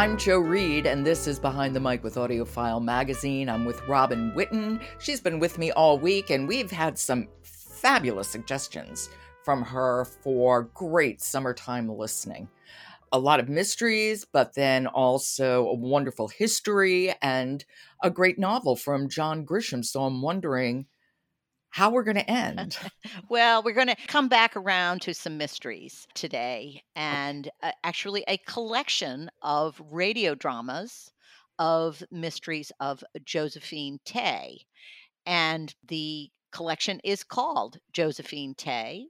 I'm Jo Reed, and this is Behind the Mic with AudioFile Magazine. I'm with Robin Whitten. She's been with me all week, and we've had some fabulous suggestions from her for great summertime listening. A lot of mysteries, but then also a wonderful history and a great novel from John Grisham. So I'm wondering how we're going to end. well, we're going to come back around to some mysteries today and uh, actually a collection of radio dramas of mysteries of Josephine Tey. And the collection is called Josephine Tey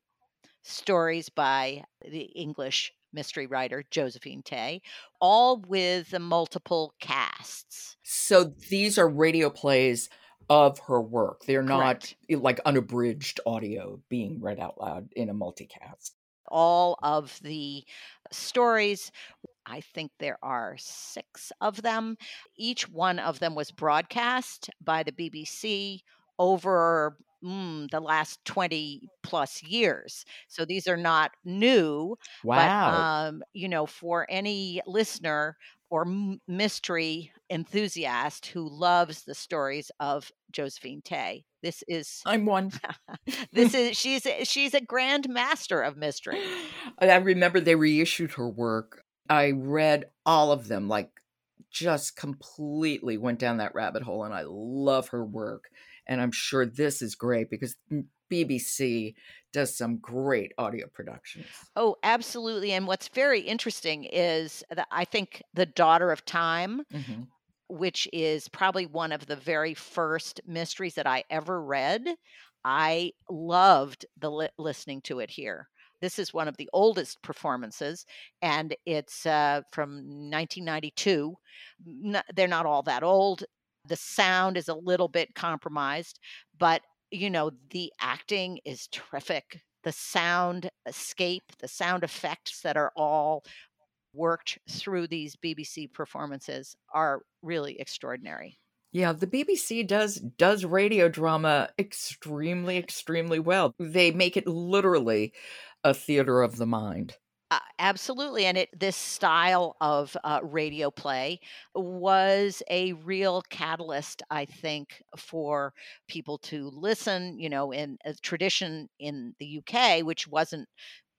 Stories by the English mystery writer Josephine Tey, all with multiple casts. So these are radio plays of her work. They're Correct. not like unabridged audio being read out loud in a multicast. All of the stories, I think there are six of them. Each one of them was broadcast by the BBC over mm, the last 20 plus years. So these are not new. Wow. But, um, you know, for any listener or mystery enthusiast who loves the stories of Josephine Tey. This is I'm one. this is she's she's a grand master of mystery. I remember they reissued her work. I read all of them, like just completely went down that rabbit hole, and I love her work. And I'm sure this is great because mm, BBC does some great audio productions. Oh, absolutely. And what's very interesting is that I think The Daughter of Time, hmm which is probably one of the very first mysteries that I ever read, I loved the li- listening to it here. This is one of the oldest performances, and it's uh, from 1992. N- they're not all that old. The sound is a little bit compromised, but you know, the acting is terrific. The sound escape, the sound effects that are all worked through these BBC performances are really extraordinary. Yeah, the BBC does does radio drama extremely, extremely well. They make it literally a theater of the mind. Uh, absolutely, and it this style of uh, radio play was a real catalyst, I think, for people to listen. You know, in a tradition in the UK, which wasn't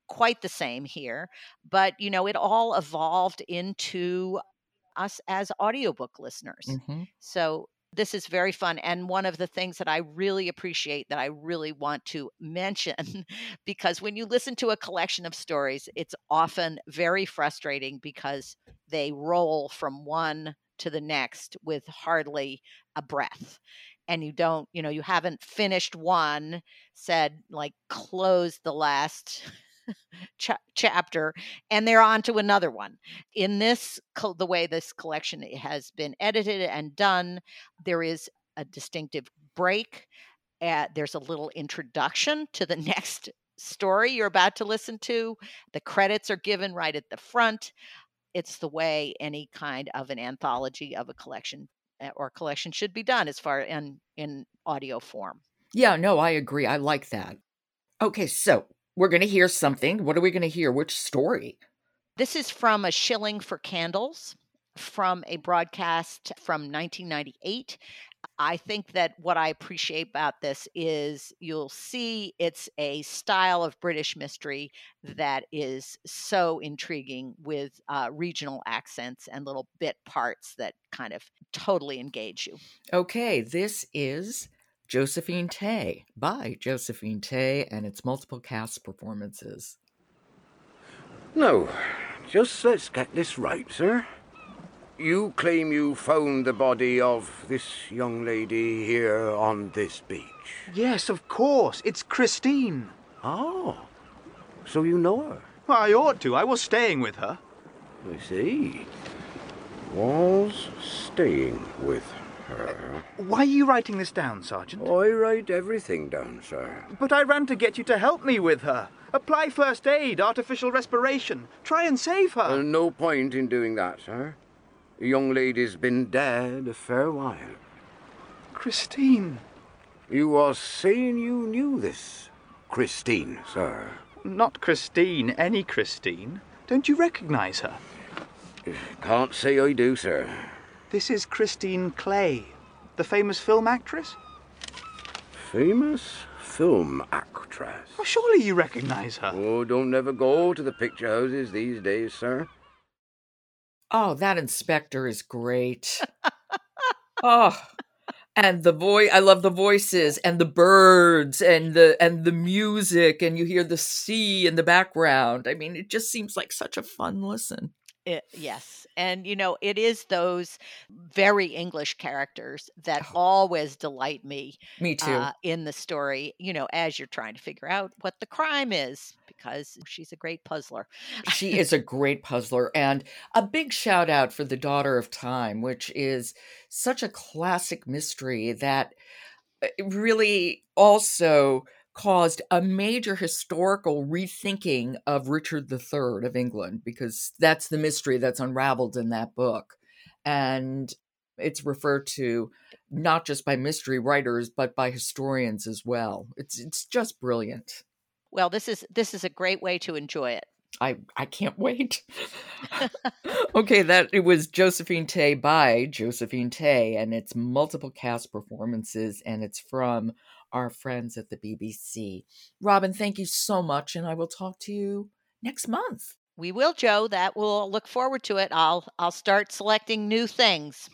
quite the same here, but you know, it all evolved into us as audiobook listeners. hmm So this is very fun. And one of the things that I really appreciate that I really want to mention, because when you listen to a collection of stories, it's often very frustrating because they roll from one to the next with hardly a breath. And you don't, you know, you haven't finished one, said like close the last cha- chapter and they're on to another one in this the way this collection has been edited and done there is a distinctive break uh, there's a little introduction to the next story you're about to listen to the credits are given right at the front it's the way any kind of an anthology of a collection uh, or collection should be done as far in in audio form Yeah, no, I agree. I like that. Okay, so we're going to hear something. What are we going to hear? Which story? This is from a shilling for candles from a broadcast from 1998. I think that what I appreciate about this is you'll see it's a style of British mystery that is so intriguing with uh, regional accents and little bit parts that kind of totally engage you. Okay, this is Josephine Tey by Josephine Tey and its multiple cast performances. No, just let's get this right, sir. You claim you found the body of this young lady here on this beach. Yes, of course. It's Christine. Oh, so you know her? Well, I ought to. I was staying with her. I see. Was staying with her. Why are you writing this down, Sergeant? I write everything down, sir. But I ran to get you to help me with her. Apply first aid, artificial respiration. Try and save her. Uh, no point in doing that, sir. The young lady's been dead a fair while. Christine. You was saying you knew this, Christine, sir. Not Christine, any Christine. Don't you recognize her? Can't say I do, sir. This is Christine Clay, the famous film actress? Famous film actress. Well, surely you recognize her. Oh, don't never go to the picture houses these days, sir. Oh, that inspector is great. oh, and the voice i love the voices and the birds and the and the music and you hear the sea in the background i mean it just seems like such a fun listen It, yes. And, you know, it is those very English characters that Oh. always delight me me too uh, in the story, you know, as you're trying to figure out what the crime is, because she's a great puzzler. she is a great puzzler and a big shout out for the daughter of time which is such a classic mystery that uh, really also caused a major historical rethinking of richard iii of england because that's the mystery that's unraveled in that book and it's referred to not just by mystery writers but by historians as well it's it's just brilliant Well, this is this is a great way to enjoy it. I I can't wait. okay, that it was Josephine Tey by Josephine Tey, and it's multiple cast performances, and it's from our friends at the BBC. Robin, thank you so much, and I will talk to you next month. We will, Jo. That we'll look forward to it. I'll I'll start selecting new things.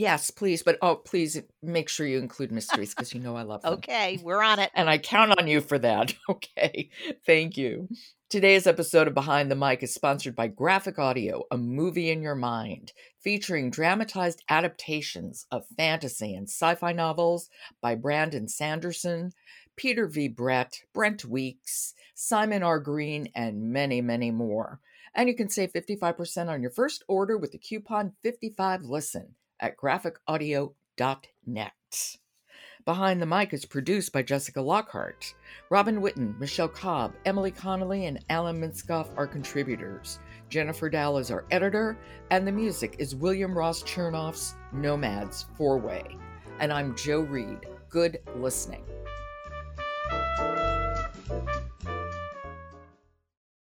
Yes, please, but oh, please make sure you include mysteries because you know I love them. Okay, we're on it. And I count on you for that. Okay. Thank you. Today's episode of Behind the Mic is sponsored by Graphic Audio, a movie in your mind, featuring dramatized adaptations of fantasy and sci fi novels by Brandon Sanderson, Peter V. Brett, Brent Weeks, Simon R. Green, and many, many more. And you can save 55% on your first order with the coupon 55Listen at graphicaudio.net. Behind the Mic is produced by Jessica Lockhart. Robin Whitten, Michele Cobb, Emily Connolly, and Alan Minskoff are contributors. Jennifer Dow is our editor, and the music is William Ross Chernoff's Nomads Four Way. And I'm Jo Reed. Good listening.